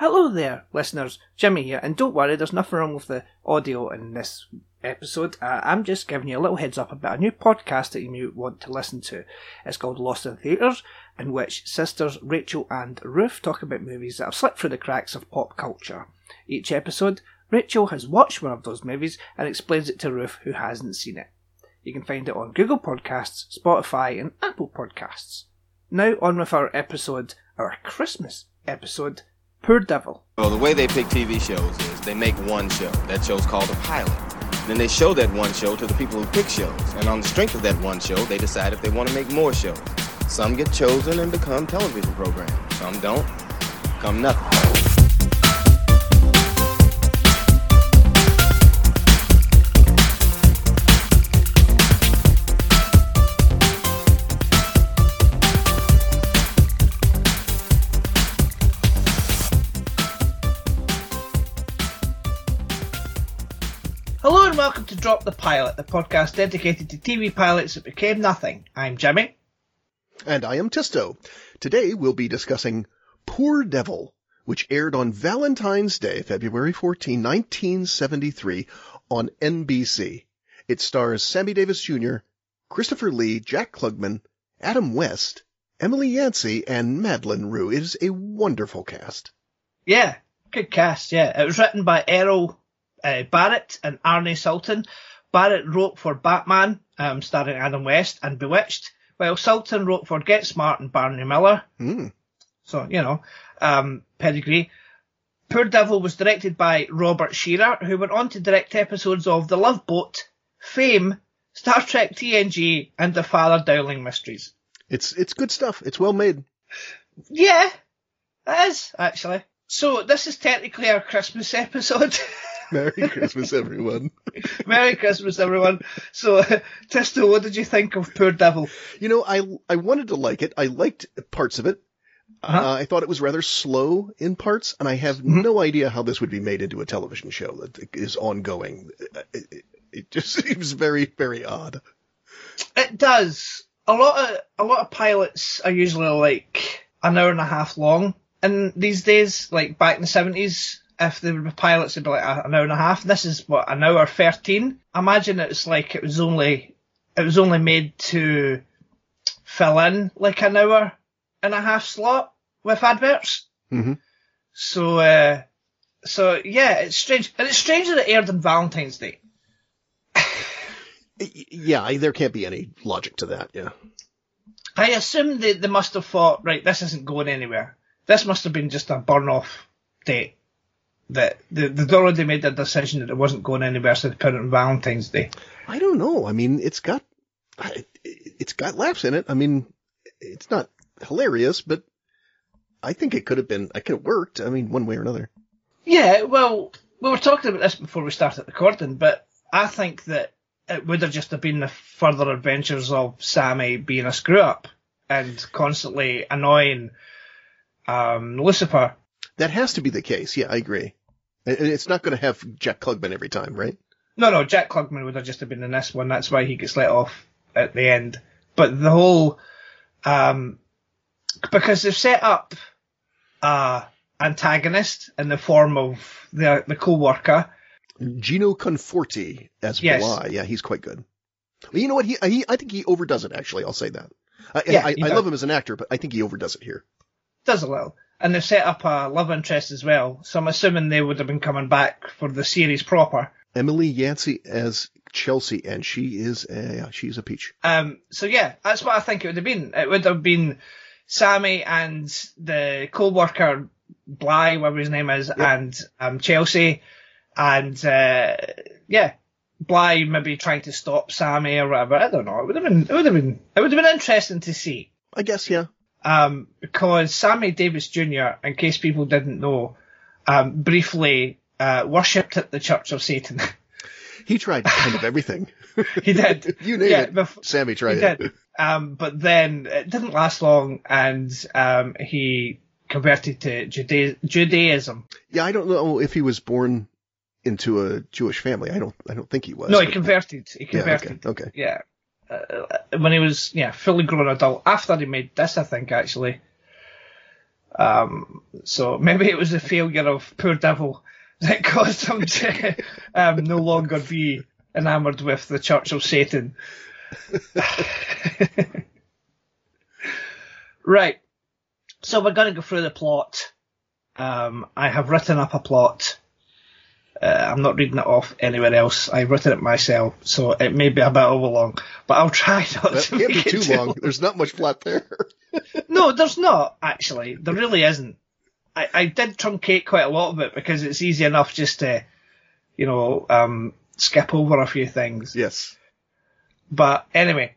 Hello there, listeners. Jimmy here, and don't worry, there's nothing wrong with the audio in this episode. Uh, I'm just giving you a little heads up about a new podcast that you may want to listen to. It's called Lost in Theatres, in which sisters Rachel and Ruth talk about movies that have slipped through the cracks of pop culture. Each episode, Rachel has watched one of those movies and explains it to Ruth, who hasn't seen it. You can find it on Google Podcasts, Spotify, and Apple Podcasts. Now on with our episode, our Christmas episode Poor Devil. Well, the way they pick TV shows is they make one show. That show's called a pilot. Then they show that one show to the people who pick shows. And on the strength of that one show, they decide if they want to make more shows. Some get chosen and become television programs. Some don't. Come nothing. And welcome to Drop the Pilot, the podcast dedicated to TV pilots that became nothing. I'm Jimmy. And I am Tysto. Today we'll be discussing Poor Devil, which aired on Valentine's Day, February 14, 1973 on NBC. It stars Sammy Davis Jr., Christopher Lee, Jack Klugman, Adam West, Emily Yancy, and Madlyn Rhue. It is a wonderful cast. Yeah, good cast, yeah. It was written by Earl uh, Barret and Arne Sultan. Barret wrote for Batman, um, starring Adam West, and Bewitched, while Sultan wrote for Get Smart and Barney Miller. Mm. So, you know, um, pedigree. Poor Devil was directed by Robert Scheerer, who went on to direct episodes of The Love Boat, Fame, Star Trek TNG, and The Father Dowling Mysteries. It's it's good stuff. It's well made. Yeah, it is, actually. So, this is technically our Christmas episode. Merry Christmas, everyone. Merry Christmas, everyone. So, Tysto, what did you think of Poor Devil? You know, I I wanted to like it. I liked parts of it. Uh-huh. Uh, I thought it was rather slow in parts, and I have Mhm. no idea how this would be made into a television show that is ongoing. It, it, it just seems very, very odd. It does. A lot of a lot of pilots are usually like an hour and a half long, and these days, like back in the seventies, if were pilots, it'd be like an hour and a half. This is what an hour thirteen. Imagine it's like it was only it was only made to fill in like an hour and a half slot with adverts. Mhm. So, uh, so yeah, it's strange, and it's strange that it aired on Valentine's Day. Yeah, there can't be any logic to that. Yeah. I assume they, they must have thought, right, this isn't going anywhere. This must have been just a burn off date. That they, they'd already made the decision that it wasn't going anywhere, so they put it on Valentine's Day. I don't know. I mean, it's got it- it's got laughs in it. I mean, it's not hilarious, but I think it could have been. I could have worked. I mean, one way or another. Yeah, well, we were talking about this before we started recording, but I think that it would have just have been the further adventures of Sammy being a screw up and constantly annoying um, Lucifer. That has to be the case. Yeah, I agree. It's not going to have Jack Klugman every time, right? No, no, Jack Klugman would have just have been in this one. That's why he gets let off at the end. But the whole, um, because they've set up a antagonist in the form of the the co-worker. Gino Conforti as Yes. Bly. Yeah, he's quite good. You know what? He, he I think he overdoes it. Actually, I'll say that. I, Yeah, I, I love him as an actor, but I think he overdoes it here. Does a little. And they've set up a love interest as well. So I'm assuming they would have been coming back for the series proper. Emily Yancy as Chelsea, and she is a, she's a peach. Um, so yeah, that's what I think it would have been. It would have been Sammy and the co-worker Bly, whatever his name is, and um, Chelsea, and uh, yeah, Bly maybe trying to stop Sammy or whatever. I don't know. It would have been. It would have been. It would have been interesting to see. I guess, yeah. Um, because Sammy Davis Jr., in case people didn't know, um, briefly uh, worshipped at the Church of Satan. He tried kind of everything. he did. you name Yeah, it. Sammy tried He it. did. Um, but then it didn't last long, and um, he converted to Juda- Judaism. Yeah, I don't know if he was born into a Jewish family. I don't. I don't think he was. no, he converted. He Yeah, okay, converted. okay. Yeah. Uh, when he was yeah fully grown adult after he made this, I think actually. Um, so maybe it was the failure of poor devil that caused him to um, no longer be enamoured with the Church of Satan. right. So we're going to go through the plot. Um, I have written up a plot. Uh, I'm not reading it off anywhere else. I've written it myself, so it may be a bit overlong, but I'll try not That to can't make be it too long. There's not much flat there. no, there's not actually. There really isn't. I, I did truncate quite a lot of it because it's easy enough just to, you know, um, skip over a few things. yes. But anyway,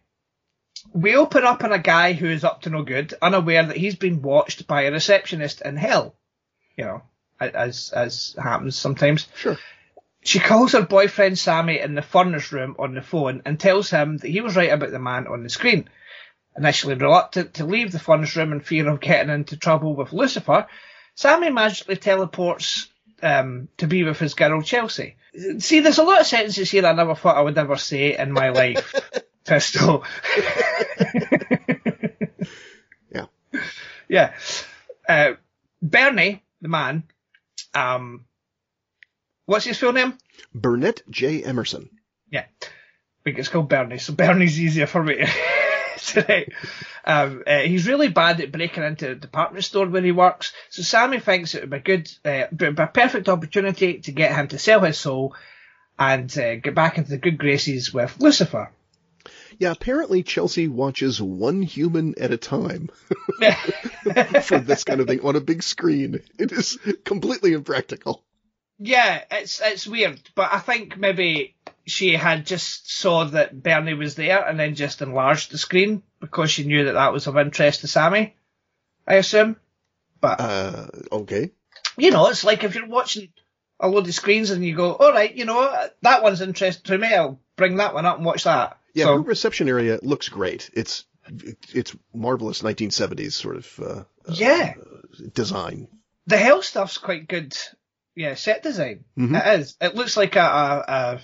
we open up on a guy who is up to no good, unaware that he's been watched by a receptionist in hell. You know, as as happens sometimes. Sure. She calls her boyfriend Sammy in the furnace room on the phone and tells him that he was right about the man on the screen. Initially reluctant to leave the furnace room in fear of getting into trouble with Lucifer, Sammy magically teleports um, to be with his girl Chelsea. See, there's a lot of sentences here I never thought I would ever say in my life. Pistol. Yeah. Yeah. Uh, Bernie, the man, um, what's his full name? Burnett J. Emerson. Yeah. I think it's called Bernie, so Bernie's easier for me today. Um, uh, he's really bad at breaking into a department store where he works, so Sammy thinks it would be good, uh, be a perfect opportunity to get him to sell his soul and uh, get back into the good graces with Lucifer. Yeah, apparently Chelsea watches one human at a time for this kind of thing on a big screen. It is completely impractical. Yeah, it's it's weird, but I think maybe she had just saw that Bernie was there and then just enlarged the screen because she knew that that was of interest to Sammy. I assume, but Uh, okay. you know, it's like if you're watching a load of screens and you go, all right, you know, that one's interesting to me. I'll bring that one up and watch that. Yeah, So- her reception area looks great. It's it's marvelous 1970s sort of uh, yeah, design. the hell stuff's quite good. Yeah, set design. Mhm. It is. It looks like a, a,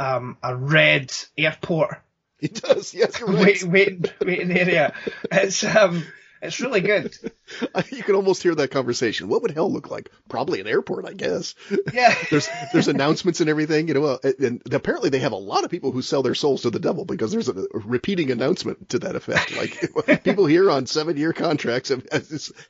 a um a red airport It does. Yes, you're right. wait, waiting waiting area. It's um it's really good. you can almost hear that conversation. What would hell look like? Probably an airport, I guess. Yeah. There's there's announcements and everything, you know, uh, and apparently they have a lot of people who sell their souls to the devil because there's a, a repeating announcement to that effect. Like people here on seven year contracts have,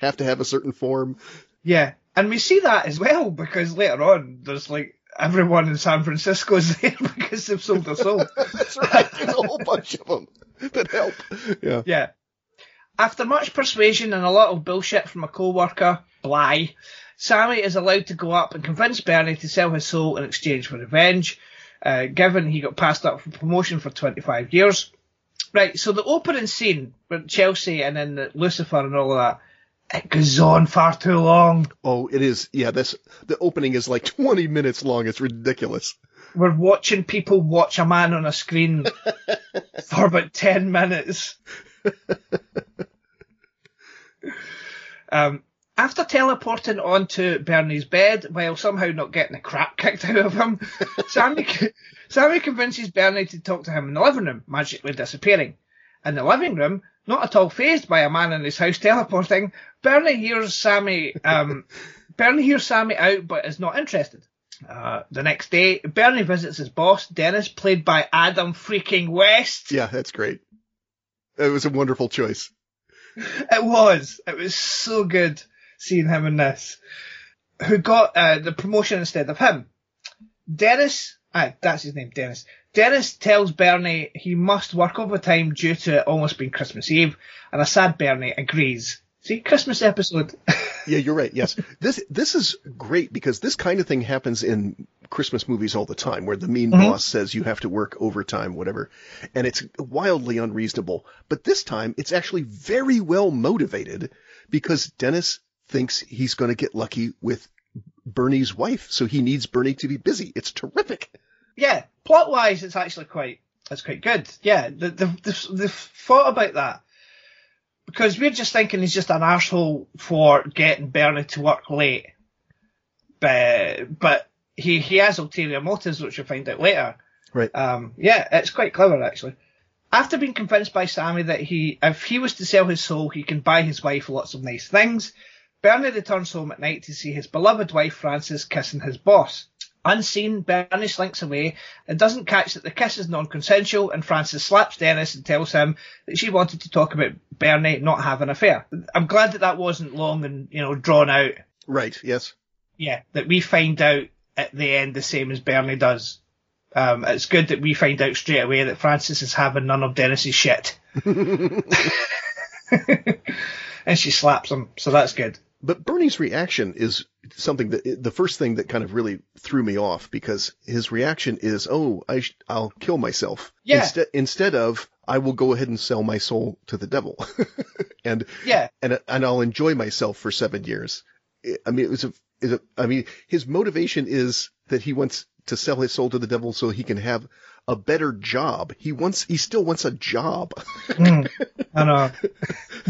have to have a certain form. Yeah. And we see that as well because later on there's like everyone in San Francisco is there because they've sold their soul. That's right. There's a whole bunch of them that help. Yeah. Yeah. After much persuasion and a lot of bullshit from a co-worker, Bly, Sammy is allowed to go up and convince Bernie to sell his soul in exchange for revenge, uh, given he got passed up for promotion for 25 years. Right, so the opening scene with Chelsea and then the Lucifer and all of that, it goes on far too long. Oh, it is. Yeah, this the opening is like 20 minutes long. It's ridiculous. We're watching people watch a man on a screen for about 10 minutes. um, after teleporting onto Bernie's bed while somehow not getting the crap kicked out of him, Sammy, Sammy convinces Bernie to talk to him in the living room, magically disappearing. In the living room, not at all phased by a man in his house teleporting, Bernie hears Sammy, um, Bernie hears Sammy out but is not interested. Uh, the next day, Bernie visits his boss, Dennis, played by Adam freaking West. Yeah, that's great. It was a wonderful choice. It was. It was so good seeing him in this. Who got uh, the promotion instead of him. Dennis, ah, that's his name, Dennis. Dennis tells Bernie he must work overtime due to it almost being Christmas Eve, and a sad Bernie agrees. See, Christmas episode. Yeah, you're right. Yes. This this is great because this kind of thing happens in Christmas movies all the time where the mean mm-hmm. boss says you have to work overtime, whatever. And it's wildly unreasonable. But this time it's actually very well motivated because Dennis thinks he's going to get lucky with Bernie's wife. So he needs Bernie to be busy. It's terrific. yeah, plot wise, it's actually quite, it's quite good. Yeah, the, the, the, they've thought about that. Because we're just thinking he's just an asshole for getting Bernie to work late. But, but he, he has ulterior motives, which you'll find out later. Right. Um, yeah, it's quite clever actually. After being convinced by Sammy that he, if he was to sell his soul, he can buy his wife lots of nice things, Bernie returns home at night to see his beloved wife Frances kissing his boss. Unseen, Bernie slinks away and doesn't catch that the kiss is non-consensual and Frances slaps Dennis and tells him that she wanted to talk about Bernie not having an affair. I'm glad that that wasn't long and, you know, drawn out. Right. Yes. Yeah, that we find out at the end the same as Bernie does. Um, it's good that we find out straight away that Frances is having none of Dennis's shit. and she slaps him, so that's good. But Bernie's reaction is something that the first thing that kind of really threw me off because his reaction is, "Oh, I sh- I'll kill myself." Yeah. Instead, instead of, "I will go ahead and sell my soul to the devil," and Yeah, and and I'll enjoy myself for seven years. I mean, it was a, is a I mean, his motivation is that he wants to sell his soul to the devil so he can have a better job. He wants, he still wants a job. Mm, I know.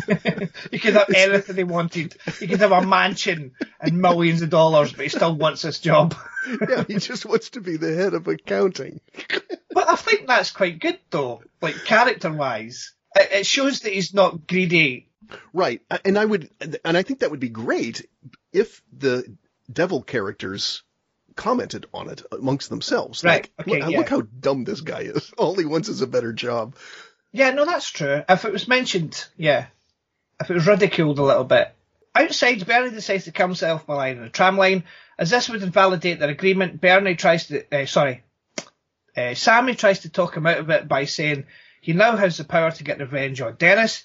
he could have anything he wanted. He could have a mansion and millions of dollars, but he still wants this job. yeah, he just wants to be the head of accounting. But I think that's quite good though, like character wise. It, it shows that he's not greedy. Right. And I would, and I think that would be great if the devil characters commented on it amongst themselves. Right, Like, okay, look, yeah. look how dumb this guy is. All he wants is a better job. Yeah, no, that's true. If it was mentioned, yeah. If it was ridiculed a little bit. Outside, Bernie decides to kill himself by lying on a tram line. As this would invalidate their agreement, Bernie tries to, uh, sorry, uh, Sammy tries to talk him out of it by saying he now has the power to get revenge on Dennis.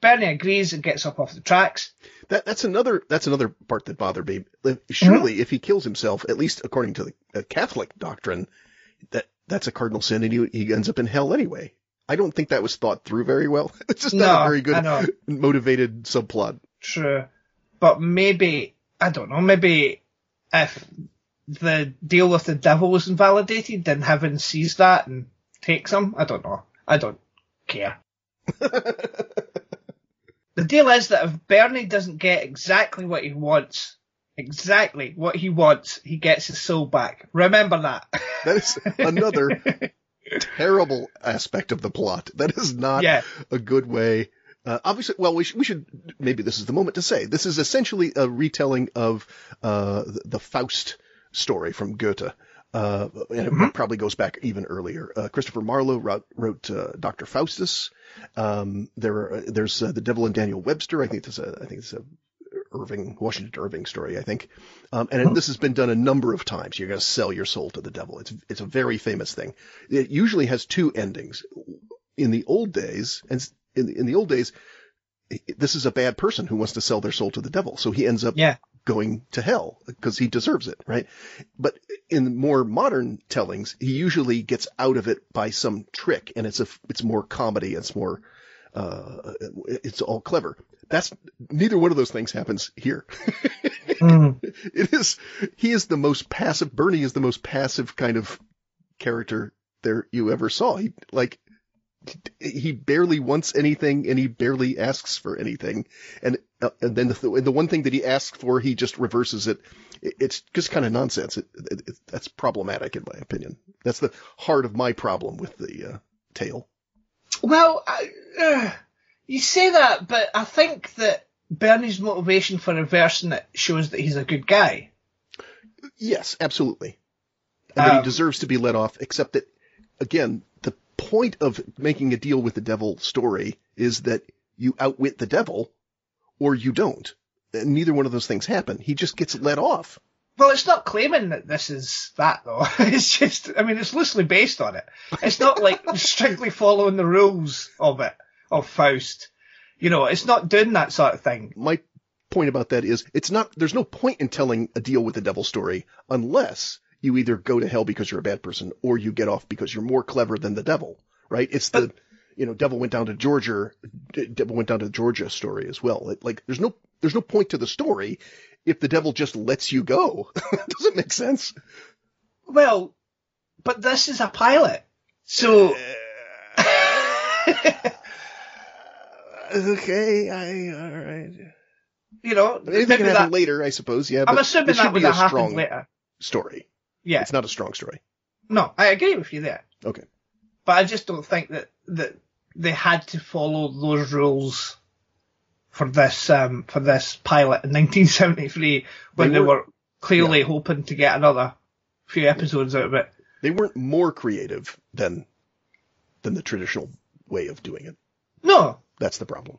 Bernie agrees and gets up off the tracks. That, that's another, that's another part that bothered me. Surely Mm-hmm. if he kills himself, at least according to the Catholic doctrine, that, that's a cardinal sin and he, he ends up in hell anyway. I don't think that was thought through very well. It's just not No, a very good motivated subplot. True. But maybe, I don't know, maybe if the deal with the devil was invalidated, then heaven sees that and takes him. I don't know. I don't care. the deal is that if Bernie doesn't get exactly what he wants, exactly what he wants, he gets his soul back. Remember that. That is another terrible aspect of the plot. That is not Yeah. a good way. Uh, obviously, well, we, sh- we should, maybe this is the moment to say, this is essentially a retelling of, uh, the, the Faust story from Goethe. Uh, and it probably goes back even earlier. Uh, Christopher Marlowe wrote, wrote uh, Dr. Faustus. Um, there are, there's uh, the Devil and Daniel Webster. I think this, uh, I think it's a Irving, Washington Irving story, I think. Um, and this has been done a number of times. You're going to sell your soul to the devil. It's, it's a very famous thing. It usually has two endings. In the old days, and in, in the old days, this is a bad person who wants to sell their soul to the devil. So he ends up yeah. Going to hell because he deserves it, right? But in more modern tellings, he usually gets out of it by some trick and it's a, it's more comedy. It's more, uh, it's all clever. That's neither one of those things happens here. Mm. it is, he is the most passive, Bernie is the most passive kind of character there you ever saw. He, like, he barely wants anything and he barely asks for anything. And, uh, and then the, the one thing that he asks for, he just reverses it. It- It's just kind of nonsense. It, it, it, that's problematic in my opinion. That's the heart of my problem with the, uh, tale. Well, I, uh, you say that, but I think that Bernie's motivation for reversing it shows that he's a good guy. Yes, absolutely. And that Um, he deserves to be let off, except that, again, point of making a deal with the devil story is that you outwit the devil or you don't. And neither one of those things happen. He just gets let off. Well, it's not claiming that this is that though. It's just, I mean, it's loosely based on it. It's not like strictly following the rules of it, of Faust. You know, it's not doing that sort of thing. My point about that is it's not, there's no point in telling a deal with the devil story unless you either go to hell because you're a bad person or you get off because you're more clever than the devil, right? It's the, you know, devil went down to Georgia, devil went down to Georgia story as well. It, like, there's no, there's no point to the story if the devil just lets you go. Does it make sense? Well, but this is a pilot. So, uh, okay, I, alright. you know, Anything maybe can happen that, later, I suppose, yeah, I'm but assuming it should that would be a have happened strong later. story. Yeah. It's not a strong story. No, I agree with you there. Okay. But I just don't think that, that they had to follow those rules for this um, for this pilot in 1973 when They they, were- clearly hoping to get another few episodes out of it. They weren't more creative than than the traditional way of doing it. No, That's the problem.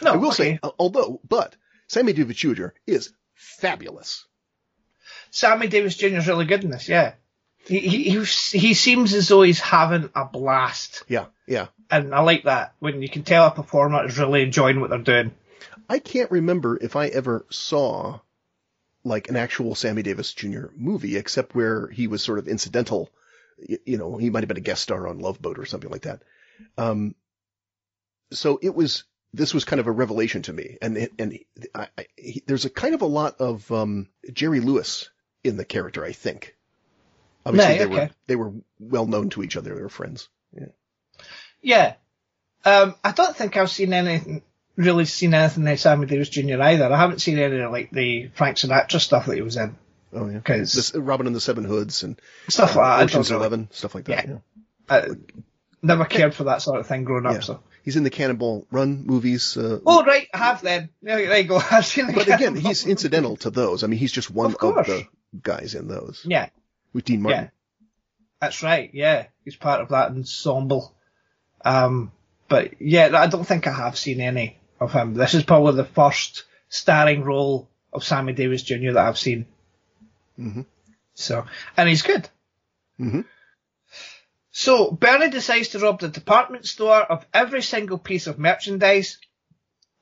no. I will okay. say, although, but Sammy Davis Jr. is fabulous. Sammy Davis Jr. is really good in this. Yeah, he he he, he seems as though he's having a blast, Yeah, yeah. and I like that when you can tell a performer is really enjoying what they're doing. I can't remember if I ever saw like an actual Sammy Davis Jr. movie, except where he was sort of incidental. Y- You know, he might have been a guest star on Love Boat or something like that. Um, so it was, this was kind of a revelation to me. And, and I, I, he, there's a kind of a lot of, um, Jerry Lewis in the character, I think. Obviously Right, they were, okay. they were well known to each other. They were friends. Yeah. Yeah, um, I don't think I've seen anything really seen anything like Sammy Davis Jr. either. I haven't seen any of like the Frank Sinatra stuff that he was in. Oh yeah. 'Cause- This, Robin and the Seven Hoods and Stuff like that. I Ocean's. Eleven, stuff like that. Yeah. yeah. I never cared for that sort of thing growing up. So. He's in the Cannonball Run movies. Uh, Oh right, I have then. There, there you go. I've seen the but again, he's incidental to those. I mean, he's just one Of of, the guys in those Yeah, with Dean Martin. yeah, that's right. Yeah, he's part of that ensemble. Um, but yeah, I don't think I have seen any of him. This is probably the first starring role of Sammy Davis Jr. that I've seen. Mhm. So, and he's good. Mhm. So Bernie decides to rob the department store of every single piece of merchandise.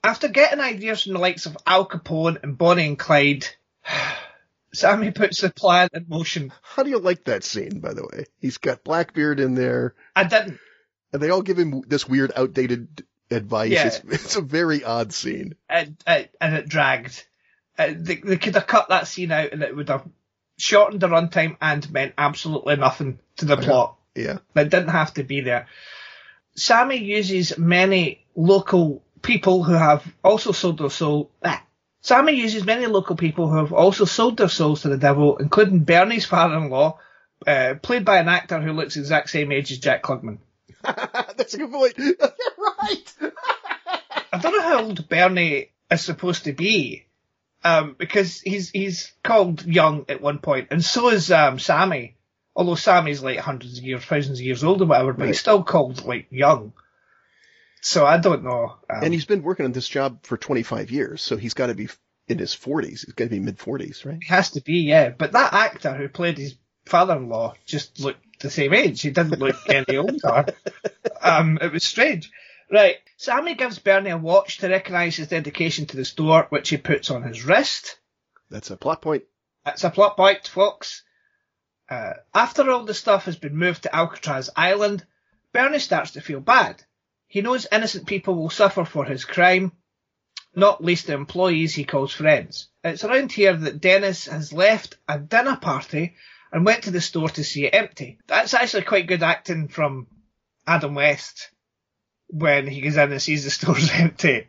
After getting ideas from the likes of Al Capone and Bonnie and Clyde, Sammy puts the plan in motion. How do you like that scene, by the way? He's got Blackbeard in there, I didn't. and they all give him this weird, outdated advice. Yeah. It's, it's a very odd scene. and, and, and it dragged. Uh, they, they could have cut that scene out and it would have shortened the runtime and meant absolutely nothing to the plot. Yeah. It didn't have to be there. Sammy uses many local people who have also sold their soul. Ah. Sammy uses many local people who have also sold their souls to the devil, including Bernie's father-in-law, uh, played by an actor who looks the exact same age as Jack Klugman. That's a good point. You're right. I don't know how old Bernie is supposed to be, um, because he's he's called young at one point, and so is um, Sammy. Although Sammy's like hundreds of years, thousands of years old or whatever, but Right. he's still called like young. So I don't know. Um, and he's been working on this job for 25 years, so he's got to be in his 40s. He's got to be mid 40s, right? he has to be, yeah. But that actor who played his father-in-law just looked the same age. He didn't look any older. Um, it was strange. Right. Sammy gives Bernie a watch to recognise his dedication to the store, which he puts on his wrist. That's a plot point. That's a plot point, folks. Uh, after all the stuff has been moved to Alcatraz Island, Bernie starts to feel bad. He knows innocent people will suffer for his crime, not least the employees he calls friends. It's around here that Dennis has left a dinner party and went to the store to see it empty. That's actually quite good acting from Adam West when he goes in and sees the store's empty.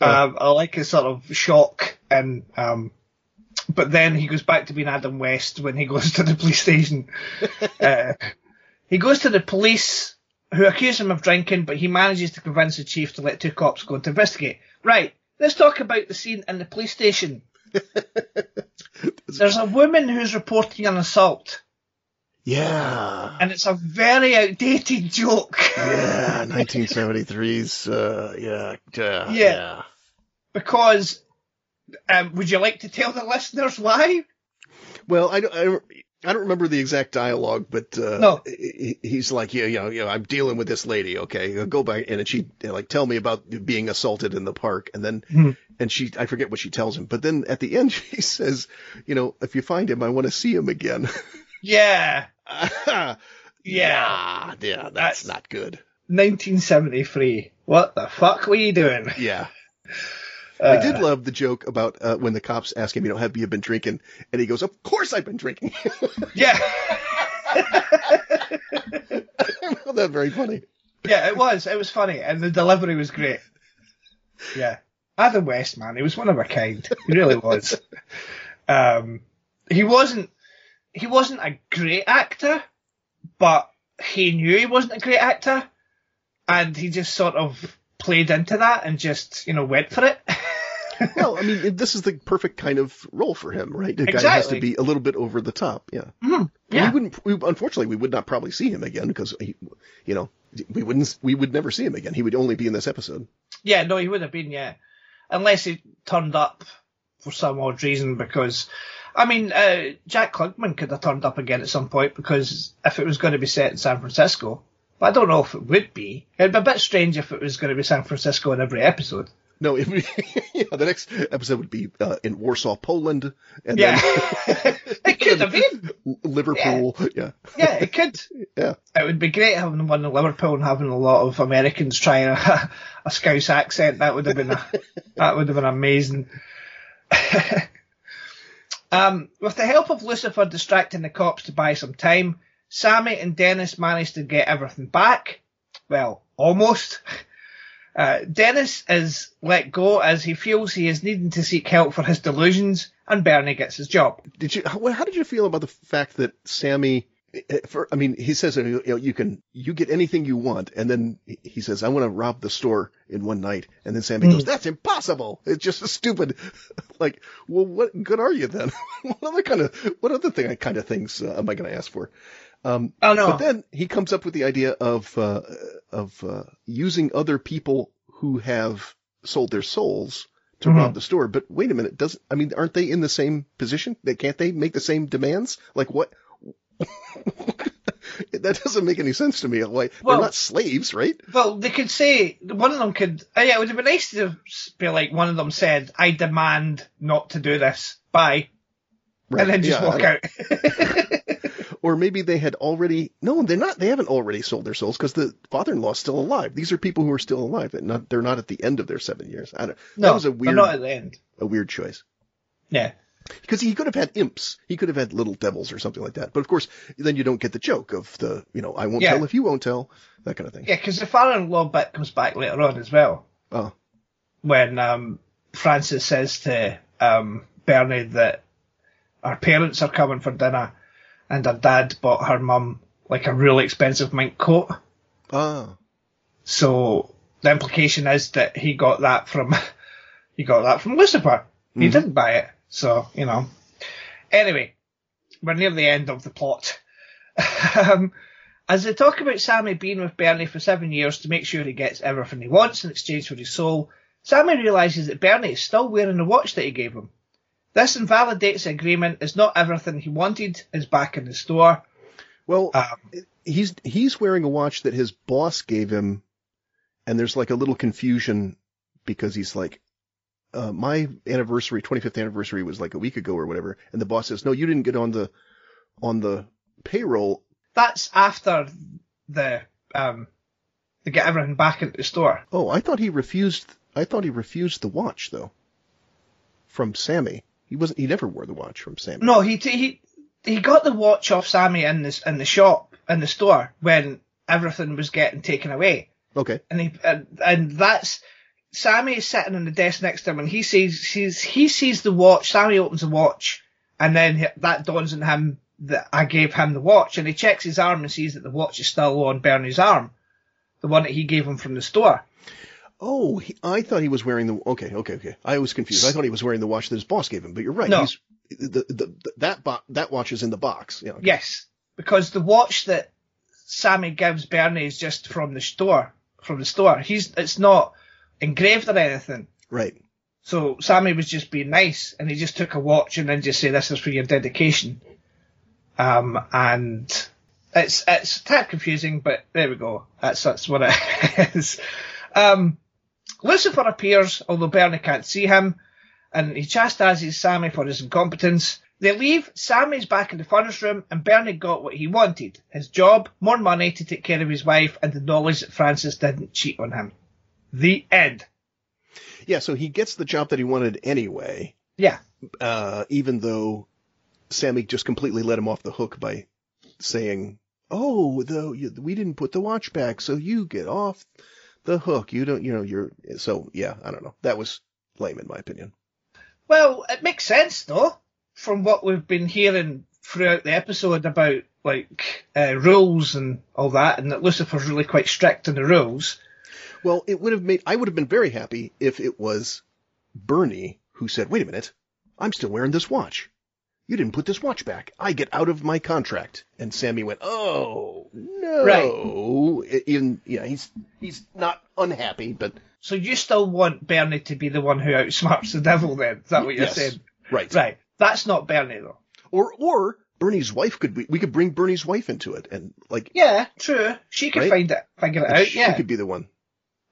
Yeah. Um, I like his sort of shock and um, but then he goes back to being Adam West when he goes to the police station. uh, he goes to the police who accuse him of drinking, but he manages to convince the chief to let two cops go to investigate. Right, let's talk about the scene in the police station. There's a woman who's reporting an assault, Yeah. and it's a very outdated joke. Yeah, 1973's, uh, yeah, yeah, Yeah. yeah. because, um, would you like to tell the listeners why? Well, I don't, I don't, I don't remember the exact dialogue, but, uh, No. he- he's like, yeah, you know, you know, I'm dealing with this lady, okay, go back, and she, like, tell me about being assaulted in the park, and then, Hmm. and she, I forget what she tells him, but then at the end she says, you know, if you find him, I want to see him again. Yeah, yeah, yeah. yeah, that's, That's- not good. 1973. What the fuck were you doing? Yeah. Uh, I did love the joke about uh, when the cops ask him, you know, have you been drinking? And he goes, of course I've been drinking. Yeah, I found that very funny. yeah, it was. It was funny, and the delivery was great. Yeah, Adam West, man, he was one of a kind. He really was. Um, he wasn't. He wasn't a great actor, but he knew he wasn't a great actor, and he just sort of played into that and just you know went for it. well, I mean, this is the perfect kind of role for him, right? The guy has to be a little bit over the top. Yeah. Mhm. We wouldn't. We, unfortunately, we would not probably see him again because he, you know, we wouldn't. We would never see him again. He would only be in this episode. Yeah, no, he would have been, yeah. Unless he turned up for some odd reason because, I mean, uh, Jack Klugman could have turned up again at some point because if it was going to be set in San Francisco. But I don't know if it would be. It'd be a bit strange if it was going to be San Francisco in every episode. No, it would, yeah, the next episode would be uh, in Warsaw, Poland, and Yeah. it could have been. then Liverpool. Yeah. Yeah, it could. yeah, It would be great having one in Liverpool and having a lot of Americans trying a, a Scouse accent. That would have been a, that would have been amazing. um, with the help of Lucifer distracting the cops to buy some time, Sammy and Dennis manage to get everything back. Well, almost. Uh, Dennis is let go as he feels he is needing to seek help for his delusions, and Bernie gets his job. Did you? How, how did you feel about the fact that Sammy? eh, For, I mean, he says you know you can you get anything you want, and then he says I want to rob the store in one night, and then Sammy goes that's impossible. It's just stupid. like, well, what good are you then? what other kind of what other thing kind of things uh, am I going to ask for? Um, Oh no. But then he comes up with the idea of uh, of uh, using other people who have sold their souls to Mhm. rob the store. But wait a minute, doesn't I mean aren't they in the same position? They can't they make the same demands? Like what? that doesn't make any sense to me. Like Well- they're not slaves, right? Well, they could say one of them could. Uh, yeah, it would have been nice to be like one of them said, "I demand not to do this." Bye, Right. and then just yeah, walk out. Or maybe they had already. No, they're not. They haven't already sold their souls because the father-in-law is still alive. These are people who are still alive. They're not. They're not at the end of their seven years. I don't. no, that was a weird, not at the end. a weird choice. Yeah, Because he could have had imps. He could have had little devils or something like that. But of course, then you don't get the joke of the, you know, I won't Yeah. tell if you won't tell, that kind of thing. yeah, because the father-in-law bit comes back later on as well Oh, when um, Frances says to um, Bernie that our parents are coming for dinner, and her dad bought her mum like a really expensive mink coat. ah, So the implication is that he got that from he got that from Lucifer. He Mhm. didn't buy it, so you know. Anyway, we're near the end of the plot. um, as they talk about Sammy being with Bernie for seven years to make sure he gets everything he wants in exchange for his soul, Sammy realizes that Bernie is still wearing the watch that he gave him. This invalidates the agreement as not everything he wanted is back in the store. well, Um, he's he's wearing a watch that his boss gave him, and there's like a little confusion because he's like, uh, my anniversary, 25th anniversary was like a week ago or whatever, and the boss says, no, you didn't get on the on the payroll. that's after the um they get everything back into the store. Oh, I thought he refused. I thought he refused the watch though. From Sammy, he wasn't. He never wore the watch from Sammy. No, he he he got the watch off Sammy in this in the shop in the store when everything was getting taken away, Okay. and he and, and that's Sammy is sitting on the desk next to him, and he sees sees he sees the watch. Sammy opens the watch, and then he- that dawns on him that I gave him the watch, and he checks his arm and sees that the watch is still on Bernie's arm, the one that he gave him from the store. Oh, he, I thought he was wearing the. Okay, okay, okay. I was confused. I thought he was wearing the watch that his boss gave him. But you're right. No. He's the, the, the that bo- that watch is in the box. Yeah. okay. Yes, because the watch that Sammy gives Bernie is just from the store. From the store, he's it's not engraved or anything. Right. So Sammy was just being nice, and he just took a watch and then just say, "This is for your dedication." Um, and it's it's a tad confusing, but there we go. That's that's what it is. Um, Lucifer appears, although Bernie can't see him, and he chastises Sammy for his incompetence. They leave, Sammy's back in the furnace room, and Bernie got what he wanted. His job, more money to take care of his wife, and the knowledge that Frances didn't cheat on him. The end. Yeah. So he gets the job that he wanted anyway. Yeah. Uh, even though Sammy just completely let him off the hook by saying, "Oh, though we didn't put the watch back, so you get off the hook. You don't. You know. You're." So yeah. I don't know. That was lame in my opinion. Well, it makes sense though, from what we've been hearing throughout the episode about like uh, rules and all that, and that Lucifer's really quite strict on the rules. Well, it would have made, I would have been very happy if it was Bernie who said, wait a minute, I'm still wearing this watch. You didn't put this watch back. I get out of my contract. And Sammy went, oh, no. Right. Even, yeah, he's, he's not unhappy, but. So you still want Bernie to be the one who outsmarts the devil then? Is that what you're Yes. saying? Right. Right. That's not Bernie though. Or, or Bernie's wife could be, we could bring Bernie's wife into it and like, Yeah, true. She could Right? find it, figure it out. she Yeah, could be the one.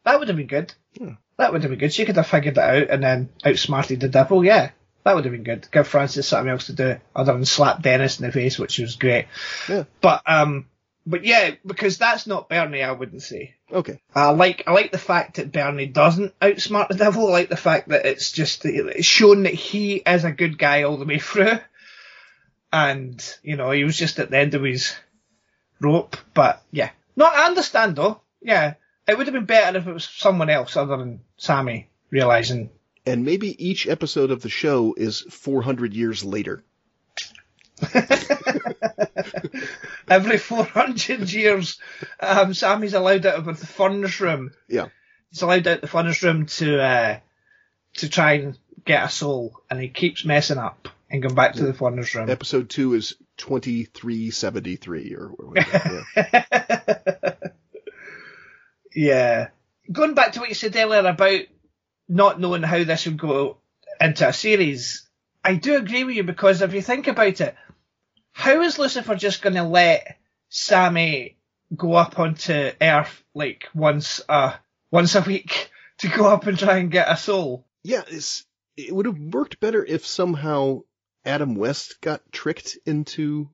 that would have been good. Yeah. That would have been good. She could have figured it out and then outsmarted the devil. Yeah, that would have been good. Give Frances something else to do other than slap Dennis in the face, which was great. Yeah. But um, but yeah, because that's not Bernie. I wouldn't say. Okay. I like I like the fact that Bernie doesn't outsmart the devil. I like the fact that it's just it's shown that he is a good guy all the way through, and you know he was just at the end of his rope. But yeah, no, I understand though. Yeah, it would have been better if it was someone else other than Sammy realizing. And maybe each episode of the show is 400 years later. Every 400 years, um, Sammy's allowed out of the furnace room. Yeah. He's allowed out the furnace room to uh, to try and get a soul, and he keeps messing up and going back to the furnace room. Episode two is 2373 or whatever. Yeah. Yeah. Going back to what you said earlier about not knowing how this would go into a series, I do agree with you because if you think about it, how is Lucifer just going to let Sammy go up onto Earth like once a once a week to go up and try and get a soul? yeah, it's, it would have worked better if somehow Adam West got tricked into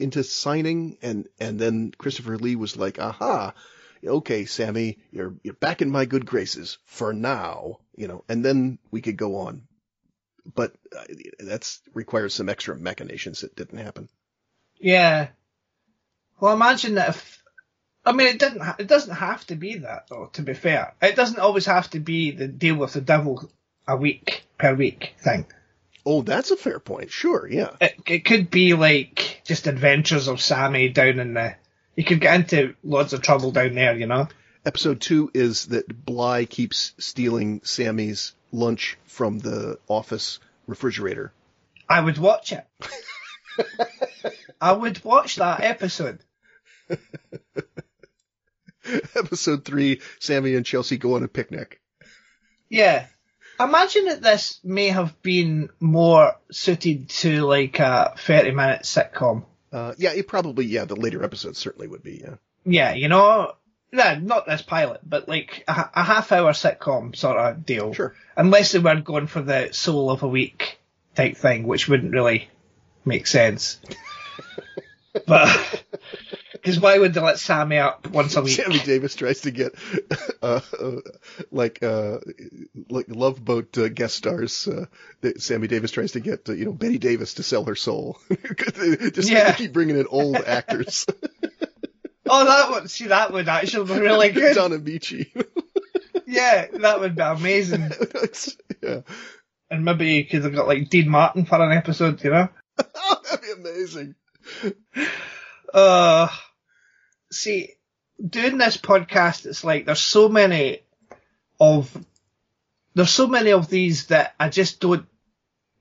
into signing and and then Christopher Lee was like, "Aha, okay, Sammy, you're you're back in my good graces for now," you know, and then we could go on. But uh, that's requires some extra machinations that didn't happen. Yeah. Well, imagine that if. I mean, it didn't. Ha- it doesn't have to be that, though. To be fair, it doesn't always have to be the deal with the devil a week per week thing. Oh, that's a fair point. Sure, yeah. It it could be like just adventures of Sammy down in the. You could get into lots of trouble down there, you know. Episode two is that Bly keeps stealing Sammy's lunch from the office refrigerator. I would watch it. I would watch that episode. Episode three, Sammy and Chelsea go on a picnic. Yeah. Imagine that this may have been more suited to like a 30 minute sitcom. Uh, yeah, it probably, yeah, the later episodes certainly would be, yeah. Yeah, you know, not this pilot, but like a, a half hour sitcom sort of deal. Sure. Unless they were going for the soul of a week type thing, which wouldn't really make sense. but, because why would they let Sammy up once a week? Sammy Davis tries to get, uh, uh, like, uh, like Love Boat uh, guest stars. Uh, Sammy Davis tries to get, uh, you know, Bette Davis to sell her soul. Just Yeah. keep bringing in old actors. Oh, that would, see, that would actually be really good. Donna Beachy. Yeah, that would be amazing. Yeah. And maybe you could have got like Dean Martin for an episode, you know? That'd be amazing. Uh, see, doing this podcast, it's like there's so many of there's so many of these that I just don't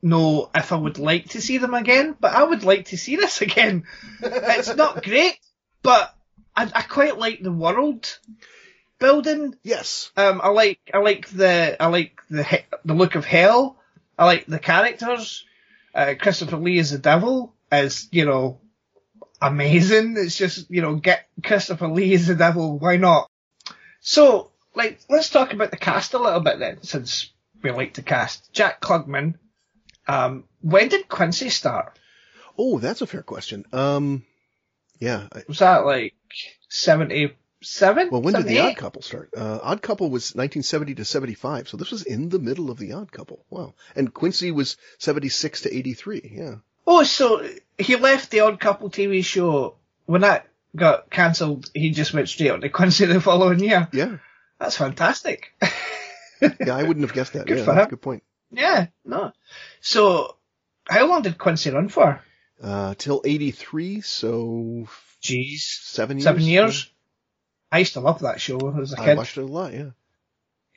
know if I would like to see them again. But I would like to see this again. it's not great, but I, I quite like the world building. Yes. Um, I like I like the I like the he- the look of hell. I like the characters. Uh, Christopher Lee is the devil as you know amazing. It's just you know get Christopher Lee as the devil. Why not? So like let's talk about the cast a little bit then, since we like to cast Jack Klugman. Um, when did Quincy start? Oh, that's a fair question. Um, yeah. I, Was that like seventy seven? well, when did the Odd Couple start? Uh, Odd Couple was 1970 to 75, so this was in the middle of the Odd Couple. Wow. And Quincy was 76 to 83. Yeah. Oh, so he left the Odd Couple TV show when that got cancelled. He just went straight on to Quincy the following year. Yeah. That's fantastic. Yeah, I wouldn't have guessed that. Good yeah, for him. good point. yeah, no. So, how long did Quincy run for? Uh, till 83, so Jeez. seven years. Seven years? I used to love that show as a kid. I watched it a lot, yeah.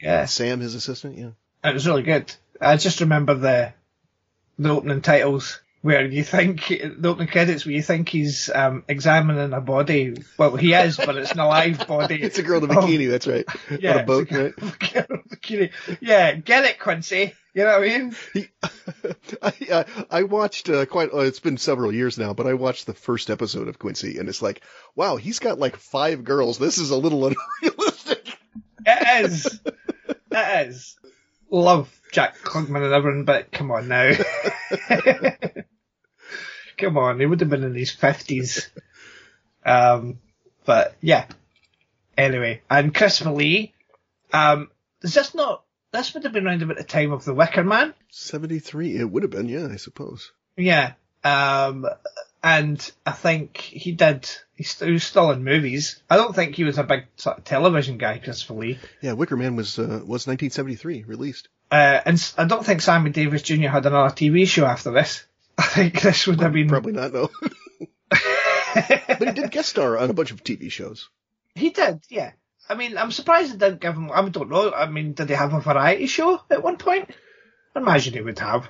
Yeah. Sam, his assistant, yeah. It was really good. I just remember the the opening titles where you think the opening credits where you think he's um, examining a body. Well, he is, but it's an alive body. It's a girl in a Oh, bikini, that's right. yeah, On a boat, a right? girl in a bikini. Yeah, get it, Quincy. You know what I mean? He, I, I, I watched uh, quite. Uh, it's been several years now, but I watched the first episode of Quincy, and it's like, wow, he's got like five girls. This is a little unrealistic. It is. it is. Love Jack Klugman and everyone, but come on now. Come on, he would have been in his fifties. Um, but yeah. Anyway, and Christopher Lee. Um, is this not? This would have been around about the time of the Wicker Man. Seventy-three. It would have been, yeah, I suppose. Yeah. Um, and I think he did. He's st- he was still in movies. I don't think he was a big sort of television guy, Christopher Lee. Yeah, Wicker Man was uh, was 1973 released. Uh, and I don't think Sammy Davis Jr. had another TV show after this. I think this would have been. Probably not, though. but he did guest star on a bunch of TV shows. he did, yeah. I mean, I'm surprised they didn't give him. I don't know. I mean, did they have a variety show at one point? I imagine they would have.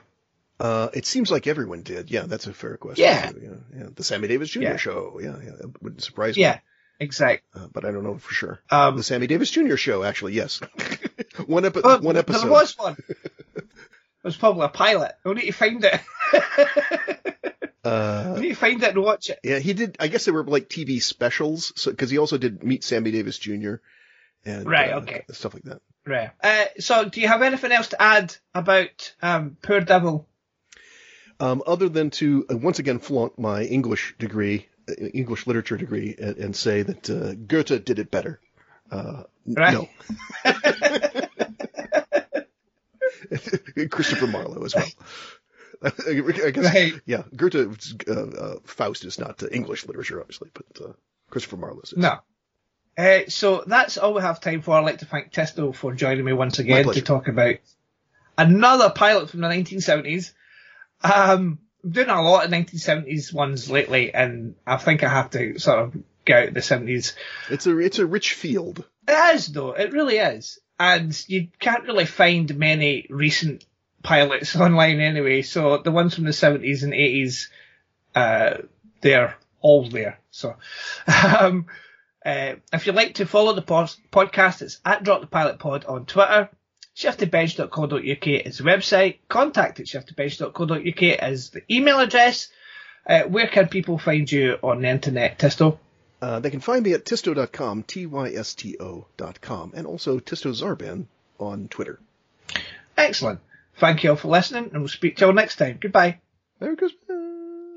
Uh, it seems like everyone did. Yeah, that's a fair question. Yeah. yeah, yeah. The Sammy Davis Jr. Yeah. show. Yeah, yeah, that wouldn't surprise me. Yeah, exactly. Uh, but I don't know for sure. Um, The Sammy Davis Jr. show, actually, yes. one, epi- oh, one episode. There was one. It was probably a pilot. We need to find it. Uh, to find it and watch it. yeah, he did. I guess they were like TV specials, so because he also did Meet Sammy Davis Jr. and Right, uh, okay. stuff like that. Right. Uh, so, do you have anything else to add about um, Poor Devil? Um, other than to uh, once again flaunt my English degree, uh, English literature degree, and, and say that uh, Goethe did it better. Uh, Right. No. Christopher Marlowe as well. I guess, Right. yeah, Goethe, uh, uh, Faust is not uh, English literature, obviously, but uh, Christopher Marlowe is. No. Uh, so that's all we have time for. I'd like to thank Tysto for joining me once again to talk about another pilot from the 1970s. Um, I'm doing a lot of 1970s ones lately, and I think I have to sort of get out the 70s. It's a it's a rich field. It is, though. It really is. And you can't really find many recent pilots online anyway, so the ones from the 70s and 80s, uh, they're all there. So, um, uh, if you'd like to follow the podcast, it's at Drop the Pilot Pod on Twitter. shiftedbench.co.uk is the website. Contact at shiftedbench.co.uk is the email address. Uh, where can people find you on the internet, Tysto? Uh, they can find me at tysto.com, T-Y-S-T-O dot com, and also Tysto Zarban on Twitter. Excellent. Thank you all for listening, and we'll speak to you all next time. Goodbye. Merry Christmas!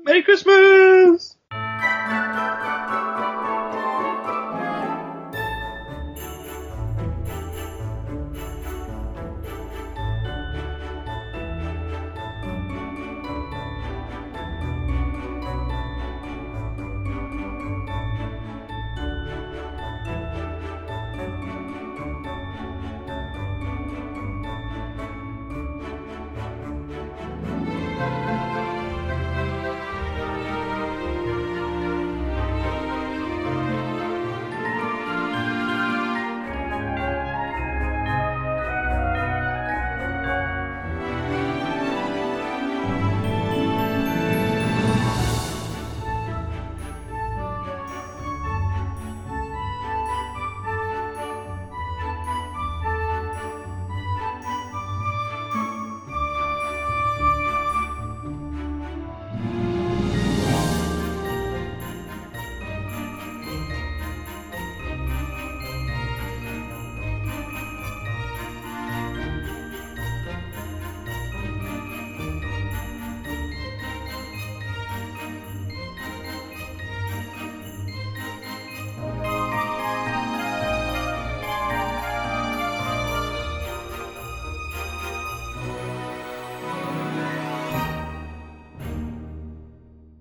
Merry Christmas!